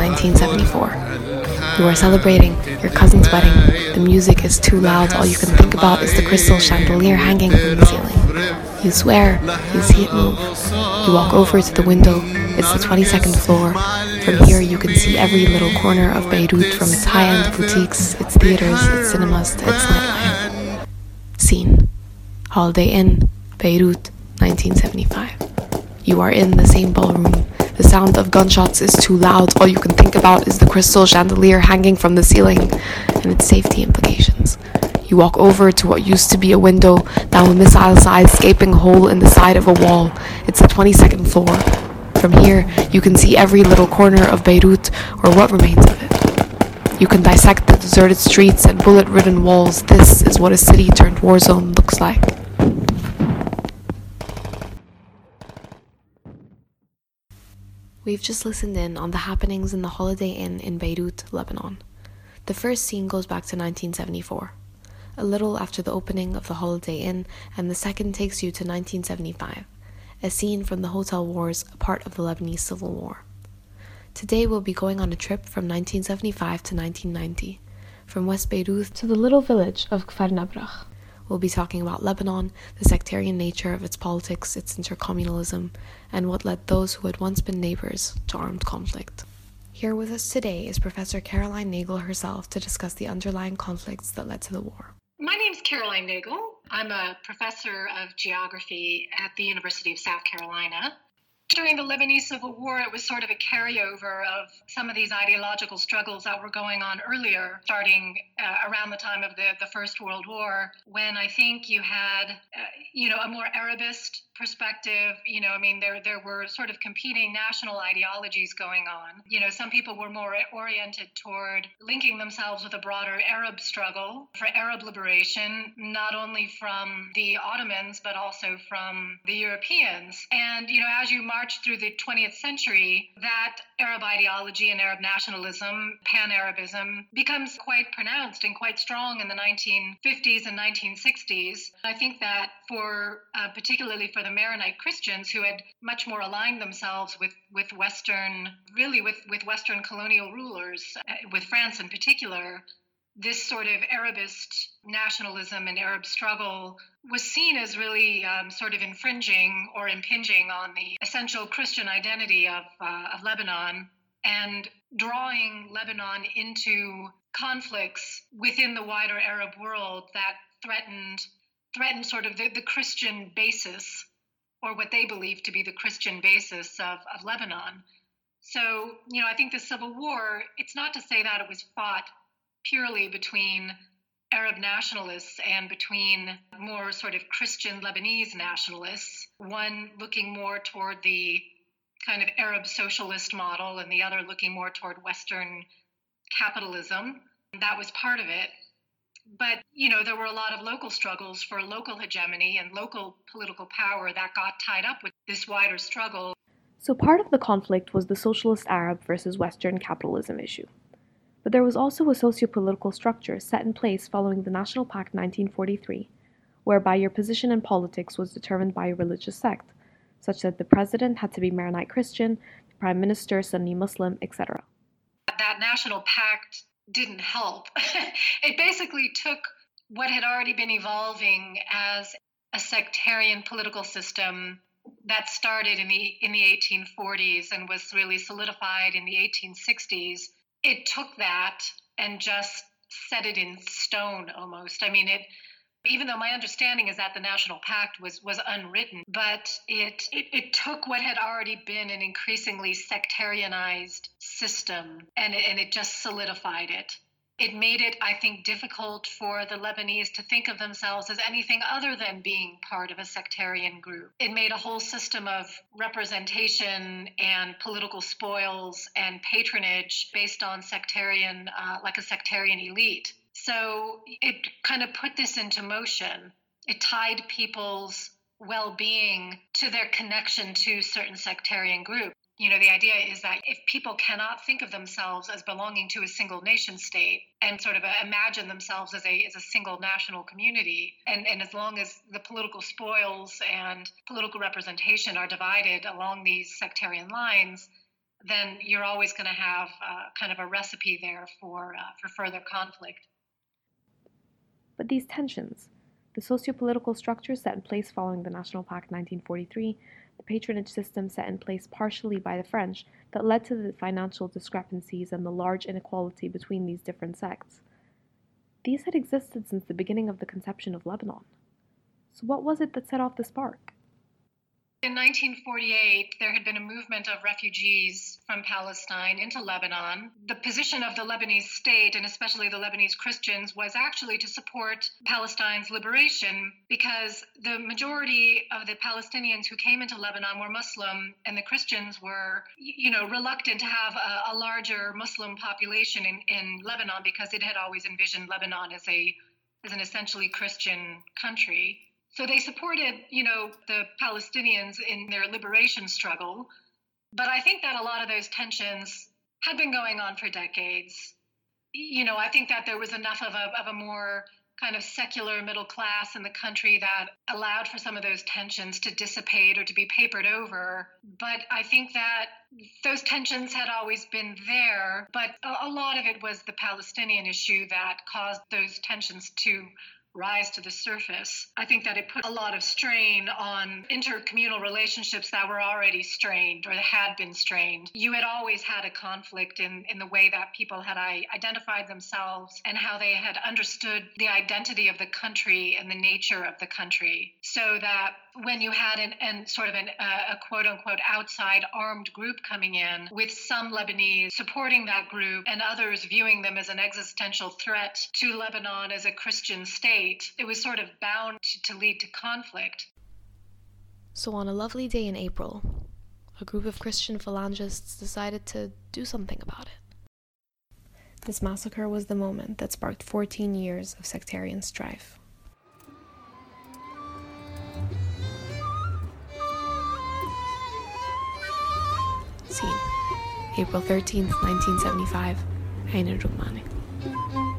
1974. You are celebrating your cousin's wedding. The music is too loud. All you can think about is the crystal chandelier hanging from the ceiling. You swear you see it move. You walk over to the window. It's the 22nd floor. From here, you can see every little corner of Beirut from its high end boutiques, its theaters, its cinemas, to its nightlife. Scene Holiday Inn, Beirut, 1975. You are in the same ballroom. The sound of gunshots is too loud. All you can think about is the crystal chandelier hanging from the ceiling and its safety implications. You walk over to what used to be a window, down a missile sized gaping hole in the side of a wall. It's the 22nd floor. From here, you can see every little corner of Beirut, or what remains of it. You can dissect the deserted streets and bullet ridden walls. This is what a city turned war zone looks like. We've just listened in on the happenings in the Holiday Inn in Beirut, Lebanon. The first scene goes back to 1974, a little after the opening of the Holiday Inn, and the second takes you to 1975, a scene from the Hotel Wars, a part of the Lebanese Civil War. Today we'll be going on a trip from 1975 to 1990, from West Beirut to the little village of Kfar Nabrach. We'll be talking about Lebanon, the sectarian nature of its politics, its intercommunalism, and what led those who had once been neighbors to armed conflict. Here with us today is Professor Caroline Nagel herself to discuss the underlying conflicts that led to the war. My name is Caroline Nagel. I'm a professor of geography at the University of South Carolina. During the Lebanese Civil War, it was sort of a carryover of some of these ideological struggles that were going on earlier, starting uh, around the time of the, the First World War, when I think you had, uh, you know, a more Arabist perspective. You know, I mean, there there were sort of competing national ideologies going on. You know, some people were more oriented toward linking themselves with a broader Arab struggle for Arab liberation, not only from the Ottomans but also from the Europeans. And you know, as you march through the 20th century, that Arab ideology and Arab nationalism, Pan Arabism, becomes quite pronounced and quite strong in the 1950s and 1960s. I think that for uh, particularly for the Maronite Christians who had much more aligned themselves with, with Western, really with, with Western colonial rulers, uh, with France in particular, this sort of Arabist nationalism and Arab struggle was seen as really um, sort of infringing or impinging on the essential Christian identity of, uh, of Lebanon and drawing Lebanon into conflicts within the wider Arab world that threatened threatened sort of the, the Christian basis or what they believed to be the Christian basis of, of Lebanon. So, you know, I think the Civil War, it's not to say that it was fought purely between Arab nationalists and between more sort of Christian Lebanese nationalists, one looking more toward the kind of Arab socialist model and the other looking more toward Western capitalism. That was part of it. But, you know, there were a lot of local struggles for local hegemony and local political power that got tied up with this wider struggle. So, part of the conflict was the socialist Arab versus Western capitalism issue. But there was also a socio-political structure set in place following the National Pact 1943, whereby your position in politics was determined by a religious sect, such that the president had to be Maronite Christian, the prime minister Sunni Muslim, etc. That National Pact didn't help. it basically took what had already been evolving as a sectarian political system that started in the in the 1840s and was really solidified in the 1860s it took that and just set it in stone almost. I mean, it even though my understanding is that the national pact was was unwritten but it, it it, took what had already been an increasingly sectarianized system and it, and it just solidified it it made it, I think, difficult for the Lebanese to think of themselves as anything other than being part of a sectarian group. It made a whole system of representation and political spoils and patronage based on sectarian, uh, like a sectarian elite. So it kind of put this into motion. It tied people's well being to their connection to certain sectarian groups you know, the idea is that if people cannot think of themselves as belonging to a single nation state and sort of imagine themselves as a, as a single national community, and, and as long as the political spoils and political representation are divided along these sectarian lines, then you're always going to have uh, kind of a recipe there for, uh, for further conflict. But these tensions, the socio-political structures set in place following the National Pact 1943, the patronage system set in place partially by the French that led to the financial discrepancies and the large inequality between these different sects. These had existed since the beginning of the conception of Lebanon. So, what was it that set off the spark? In 1948, there had been a movement of refugees from Palestine into Lebanon. The position of the Lebanese state, and especially the Lebanese Christians, was actually to support Palestine's liberation because the majority of the Palestinians who came into Lebanon were Muslim, and the Christians were, you know, reluctant to have a, a larger Muslim population in, in Lebanon because it had always envisioned Lebanon as a as an essentially Christian country. So they supported, you know, the Palestinians in their liberation struggle. But I think that a lot of those tensions had been going on for decades. You know, I think that there was enough of a, of a more kind of secular middle class in the country that allowed for some of those tensions to dissipate or to be papered over. But I think that those tensions had always been there, but a, a lot of it was the Palestinian issue that caused those tensions to rise to the surface. I think that it put a lot of strain on intercommunal relationships that were already strained or had been strained. You had always had a conflict in, in the way that people had identified themselves and how they had understood the identity of the country and the nature of the country. So that when you had an, an sort of an, uh, a quote unquote outside armed group coming in, with some Lebanese supporting that group and others viewing them as an existential threat to Lebanon as a Christian state, it was sort of bound to lead to conflict. So, on a lovely day in April, a group of Christian phalangists decided to do something about it. This massacre was the moment that sparked 14 years of sectarian strife. Scene April 13, 1975, Ain Rumani.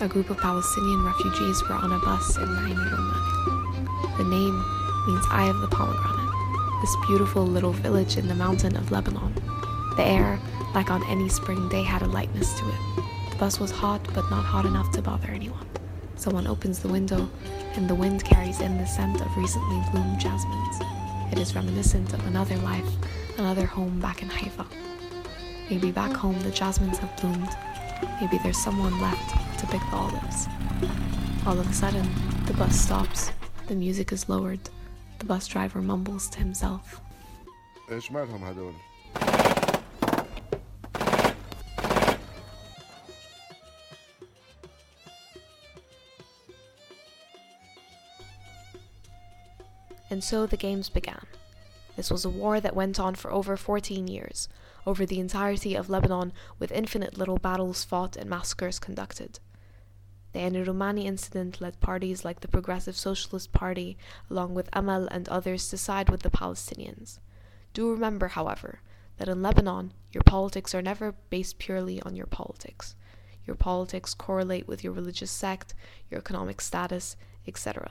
A group of Palestinian refugees were on a bus in Ain Rumani. The name means Eye of the Pomegranate, this beautiful little village in the mountain of Lebanon. The air, like on any spring day, had a lightness to it. The bus was hot, but not hot enough to bother anyone. Someone opens the window, and the wind carries in the scent of recently bloomed jasmines. It is reminiscent of another life, another home back in Haifa. Maybe back home the jasmines have bloomed. Maybe there's someone left to pick the olives. All of a sudden, the bus stops. The music is lowered. The bus driver mumbles to himself. And so the games began. This was a war that went on for over 14 years, over the entirety of Lebanon, with infinite little battles fought and massacres conducted. The Ain Rumani incident led parties like the Progressive Socialist Party, along with Amal and others, to side with the Palestinians. Do remember, however, that in Lebanon, your politics are never based purely on your politics. Your politics correlate with your religious sect, your economic status, etc.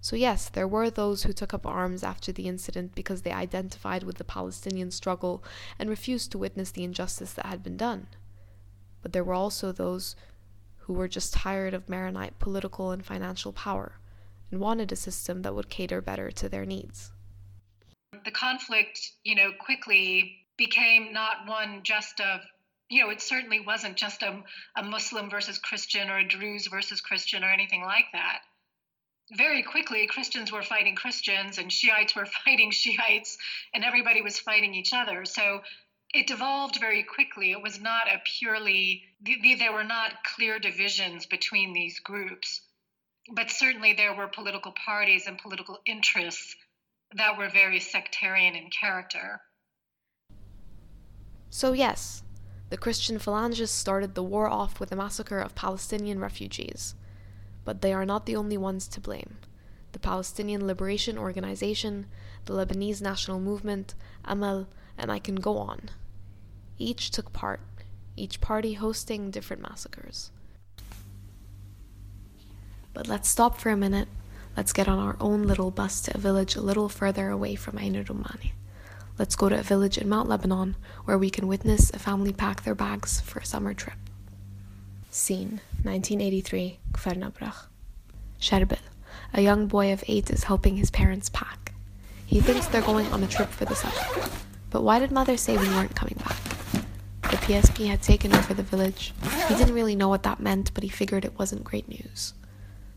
So, yes, there were those who took up arms after the incident because they identified with the Palestinian struggle and refused to witness the injustice that had been done. But there were also those who were just tired of Maronite political and financial power and wanted a system that would cater better to their needs. The conflict, you know, quickly became not one just of you know, it certainly wasn't just a, a Muslim versus Christian or a Druze versus Christian or anything like that very quickly Christians were fighting Christians and Shiites were fighting Shiites and everybody was fighting each other. So it devolved very quickly. It was not a purely, there were not clear divisions between these groups, but certainly there were political parties and political interests that were very sectarian in character. So, yes, the Christian phalanges started the war off with the massacre of Palestinian refugees. But they are not the only ones to blame. The Palestinian Liberation Organization, the Lebanese National Movement, Amal, and I can go on. Each took part, each party hosting different massacres. But let's stop for a minute. Let's get on our own little bus to a village a little further away from Ain Rumani. Let's go to a village in Mount Lebanon where we can witness a family pack their bags for a summer trip. Scene 1983, Kfar. Sherbil, a young boy of eight, is helping his parents pack. He thinks they're going on a trip for the summer. But why did mother say we weren't coming back? The PSP had taken over the village. He didn't really know what that meant, but he figured it wasn't great news.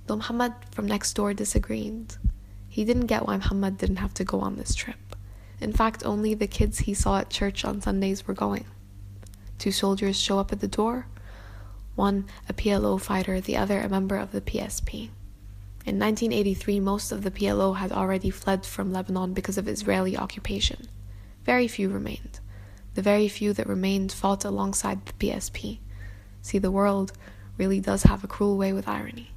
Though Muhammad from next door disagreed. He didn't get why Muhammad didn't have to go on this trip. In fact, only the kids he saw at church on Sundays were going. Two soldiers show up at the door one a PLO fighter, the other a member of the PSP. In 1983, most of the PLO had already fled from Lebanon because of Israeli occupation. Very few remained. The very few that remained fought alongside the PSP. See, the world really does have a cruel way with irony.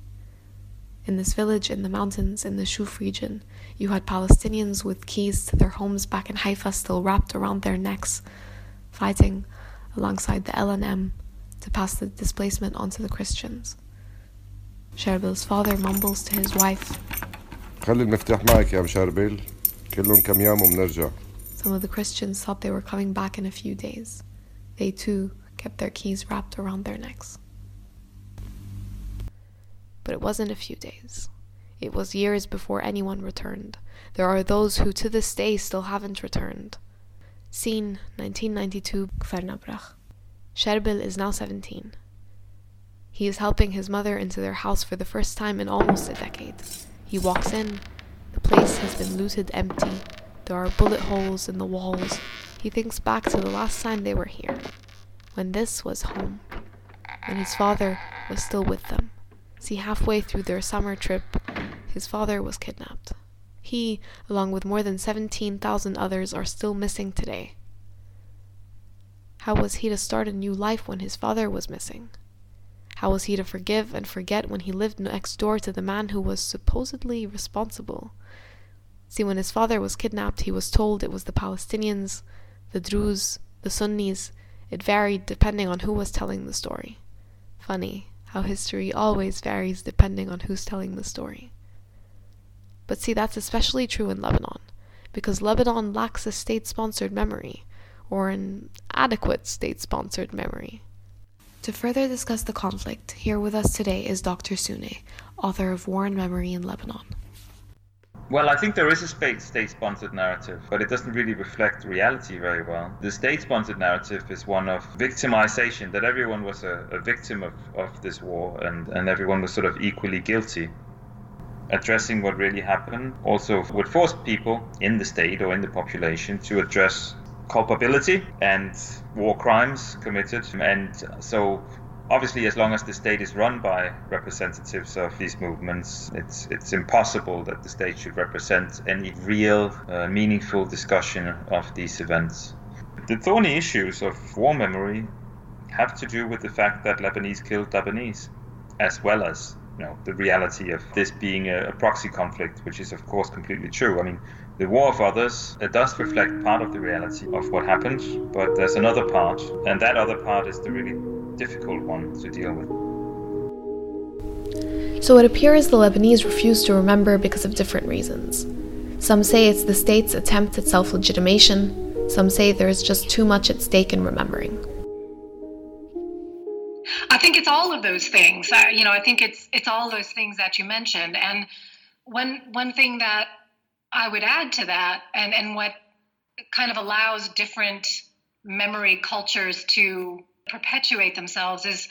In this village in the mountains in the Shuf region, you had Palestinians with keys to their homes back in Haifa still wrapped around their necks, fighting alongside the LNM to pass the displacement onto the Christians. Sherbil's father mumbles to his wife, خلي المفتاح معك يا شربيل كلهم كم يوم وبنرجع some of the Christians thought they were coming back in a few days. They too kept their keys wrapped around their necks. But it wasn't a few days. It was years before anyone returned. There are those who to this day still haven't returned. Scene 1992 Kfarnabrach. Sherbil is now 17. He is helping his mother into their house for the first time in almost a decade. He walks in. The place has been looted empty there are bullet holes in the walls. He thinks back to the last time they were here, when this was home, when his father was still with them. See, halfway through their summer trip, his father was kidnapped. He, along with more than 17,000 others, are still missing today. How was he to start a new life when his father was missing? How was he to forgive and forget when he lived next door to the man who was supposedly responsible? See, when his father was kidnapped, he was told it was the Palestinians, the Druze, the Sunnis. It varied depending on who was telling the story. Funny how history always varies depending on who's telling the story. But see, that's especially true in Lebanon, because Lebanon lacks a state sponsored memory, or an adequate state sponsored memory. To further discuss the conflict, here with us today is Dr. Sune, author of War and Memory in Lebanon. Well, I think there is a state sponsored narrative, but it doesn't really reflect reality very well. The state sponsored narrative is one of victimization, that everyone was a, a victim of, of this war and, and everyone was sort of equally guilty. Addressing what really happened also would force people in the state or in the population to address culpability and war crimes committed. And so obviously, as long as the state is run by representatives of these movements, it's it's impossible that the state should represent any real, uh, meaningful discussion of these events. The thorny issues of war memory have to do with the fact that Lebanese killed Lebanese, as well as you know the reality of this being a, a proxy conflict, which is of course completely true. I mean, the War of Others it does reflect part of the reality of what happened, but there's another part, and that other part is the really difficult one to deal with. So it appears the Lebanese refuse to remember because of different reasons. Some say it's the state's attempt at self legitimation, some say there is just too much at stake in remembering. I think it's all of those things. Uh, you know, I think it's it's all those things that you mentioned. And one one thing that I would add to that, and and what kind of allows different memory cultures to perpetuate themselves, is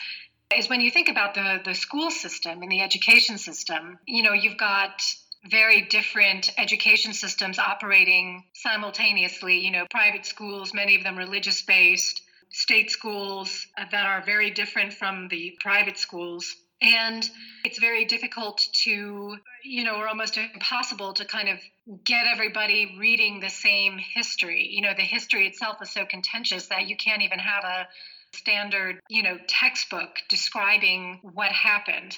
is when you think about the the school system and the education system. You know, you've got very different education systems operating simultaneously. You know, private schools, many of them religious based, state schools uh, that are very different from the private schools. And it's very difficult to, you know, or almost impossible to kind of get everybody reading the same history. You know, the history itself is so contentious that you can't even have a standard, you know, textbook describing what happened.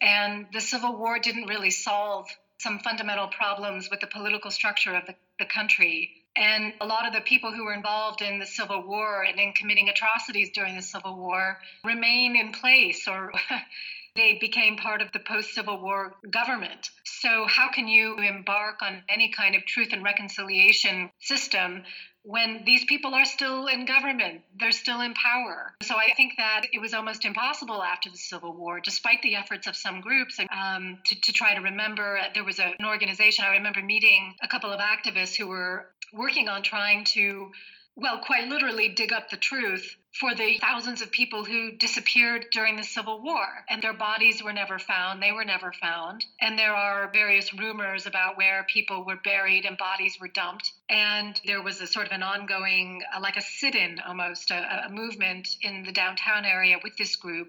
And the Civil War didn't really solve some fundamental problems with the political structure of the, the country. And a lot of the people who were involved in the Civil War and in committing atrocities during the Civil War remain in place or they became part of the post Civil War government. So, how can you embark on any kind of truth and reconciliation system when these people are still in government, they're still in power. So I think that it was almost impossible after the Civil War, despite the efforts of some groups, um, to, to try to remember. There was an organization, I remember meeting a couple of activists who were working on trying to well, quite literally dig up the truth for the thousands of people who disappeared during the Civil War. And their bodies were never found. They were never found. And there are various rumors about where people were buried and bodies were dumped. And there was a sort of an ongoing, uh, like a sit in almost, a, a movement in the downtown area with this group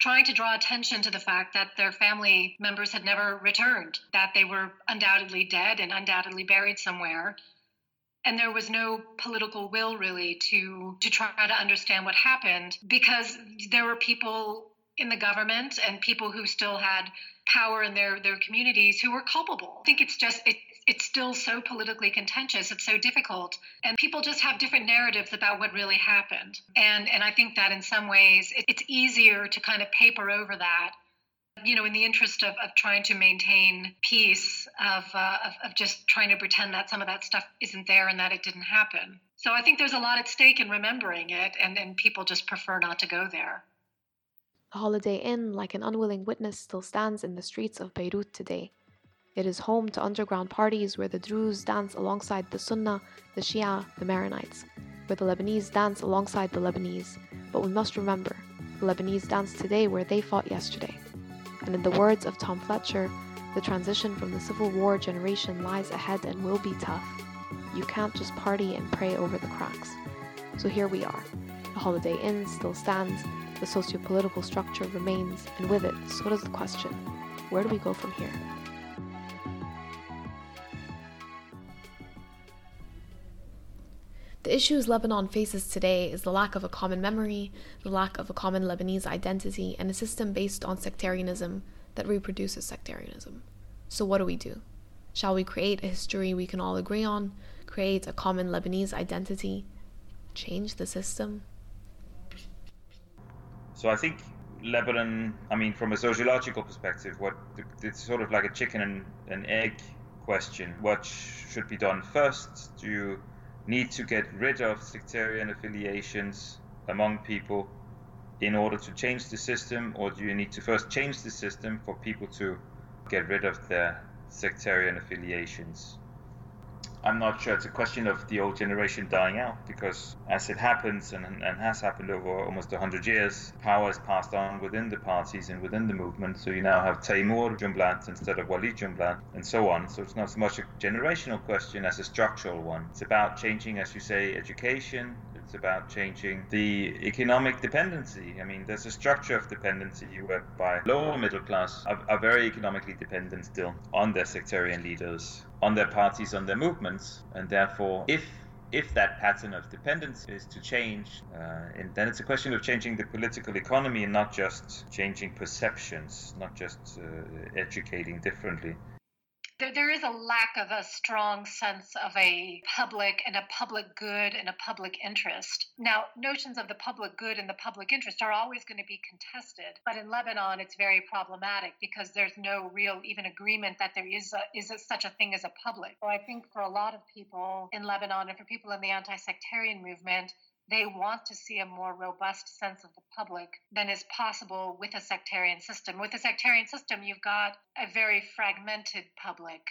trying to draw attention to the fact that their family members had never returned, that they were undoubtedly dead and undoubtedly buried somewhere, and there was no political will really to to try to understand what happened because there were people in the government and people who still had power in their their communities who were culpable. I think it's just it, it's still so politically contentious. It's so difficult, and people just have different narratives about what really happened. And and I think that in some ways it, it's easier to kind of paper over that you know, in the interest of, of trying to maintain peace, of, uh, of, of just trying to pretend that some of that stuff isn't there and that it didn't happen. So I think there's a lot at stake in remembering it, and, and people just prefer not to go there. The Holiday Inn, like an unwilling witness, still stands in the streets of Beirut today. It is home to underground parties where the Druze dance alongside the Sunnah, the Shia, the Maronites, where the Lebanese dance alongside the Lebanese. But we must remember, the Lebanese dance today where they fought yesterday. And in the words of Tom Fletcher, the transition from the Civil War generation lies ahead and will be tough. You can't just party and pray over the cracks. So here we are. The Holiday Inn still stands, the socio political structure remains, and with it, so does the question where do we go from here? The issues Lebanon faces today is the lack of a common memory, the lack of a common Lebanese identity, and a system based on sectarianism that reproduces sectarianism. So, what do we do? Shall we create a history we can all agree on, create a common Lebanese identity, change the system? So, I think Lebanon, I mean, from a sociological perspective, what it's sort of like a chicken and an egg question. What should be done first? Do you need to get rid of sectarian affiliations among people in order to change the system, or do you need to first change the system for people to get rid of their sectarian affiliations? I'm not sure. It's a question of the old generation dying out because, as it happens and, and has happened over almost 100 years, power is passed on within the parties and within the movement. So you now have Taimur Jumblat instead of Walid Jumblat, and so on. So it's not so much a generational question as a structural one. It's about changing, as you say, education, it's about changing the economic dependency. I mean, there's a structure of dependency whereby lower middle class are, are very economically dependent still on their sectarian leaders, on their parties, on their movements, and therefore, if if that pattern of dependence is to change, uh, then it's a question of changing the political economy and not just changing perceptions, not just uh, educating differently there, there is a lack of a strong sense of a public and a public good and a public interest. Now, notions of the public good and the public interest are always going to be contested, but in Lebanon, it's very problematic because there's no real even agreement that there is a, is a, such a thing as a public. So I think for a lot of people in Lebanon and for people in the anti-sectarian movement, they want to see a more robust sense of the public than is possible with a sectarian system. With a sectarian system, you've got a very fragmented public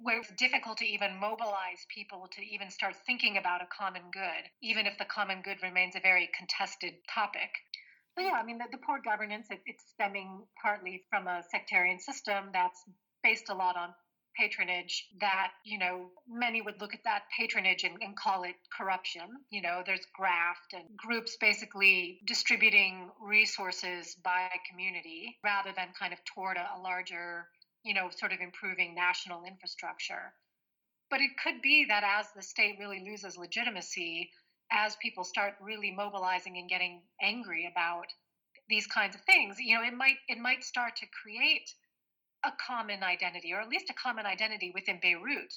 where it's difficult to even mobilize people to even start thinking about a common good, even if the common good remains a very contested topic. But yeah, I mean, the, the poor governance, it, it's stemming partly from a sectarian system that's based a lot on patronage that you know many would look at that patronage and, and, call it corruption. You know there's graft and groups basically distributing resources by community rather than kind of toward a, a larger you know sort of improving national infrastructure. But it could be that as the state really loses legitimacy as people start really mobilizing and getting angry about these kinds of things you know it might it might start to create a common identity, or at least a common identity within Beirut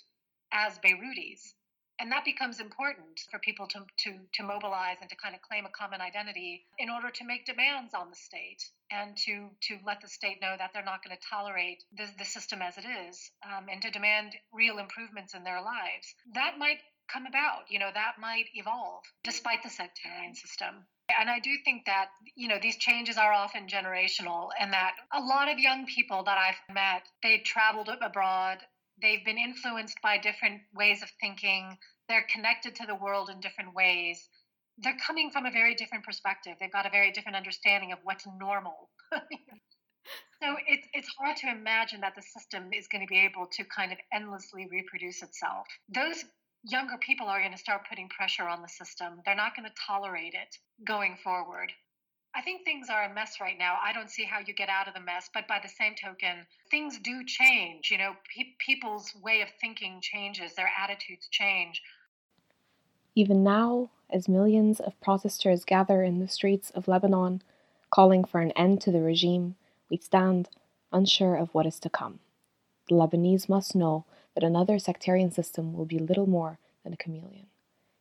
as Beirutis. And that becomes important for people to, to, to mobilize and to kind of claim a common identity in order to make demands on the state and to, to let the state know that they're not going to tolerate the, the system as it is um, and to demand real improvements in their lives. That might come about, you know, that might evolve despite the sectarian system. And I do think that, you know, these changes are often generational and that a lot of young people that I've met, they traveled abroad, they've been influenced by different ways of thinking, they're connected to the world in different ways. They're coming from a very different perspective. They've got a very different understanding of what's normal. so it's it's hard to imagine that the system is going to be able to kind of endlessly reproduce itself. Those younger people are going to start putting pressure on the system. They're not going to tolerate it going forward. I think things are a mess right now. I don't see how you get out of the mess, but by the same token, things do change. You know, pe- people's way of thinking changes, their attitudes change. Even now, as millions of protesters gather in the streets of Lebanon, calling for an end to the regime, we stand unsure of what is to come. The Lebanese must know that another sectarian system will be little more than a chameleon.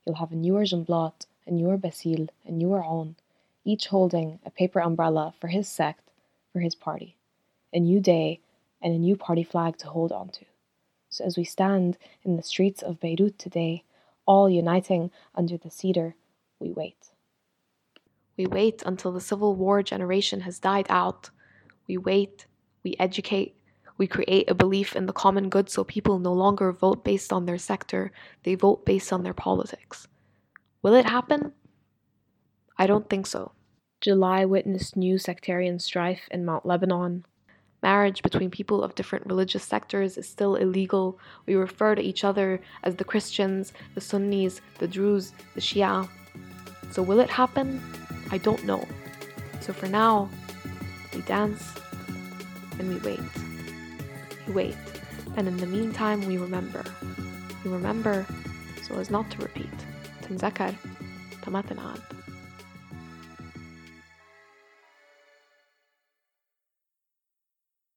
You'll have a newer Jumblat, a newer Bassil, a newer Aoun, each holding a paper umbrella for his sect, for his party, a new day, and a new party flag to hold onto. So as we stand in the streets of Beirut today, all uniting under the cedar, we wait. We wait until the Civil War generation has died out. We wait, we educate, we create a belief in the common good so people no longer vote based on their sector, they vote based on their politics. Will it happen? I don't think so. July witnessed new sectarian strife in Mount Lebanon. Marriage between people of different religious sectors is still illegal. We refer to each other as the Christians, the Sunnis, the Druze, the Shia. So, will it happen? I don't know. So, for now, we dance and we wait wait, and in the meantime we remember. We remember so as not to repeat. تنذكر فما تنعاد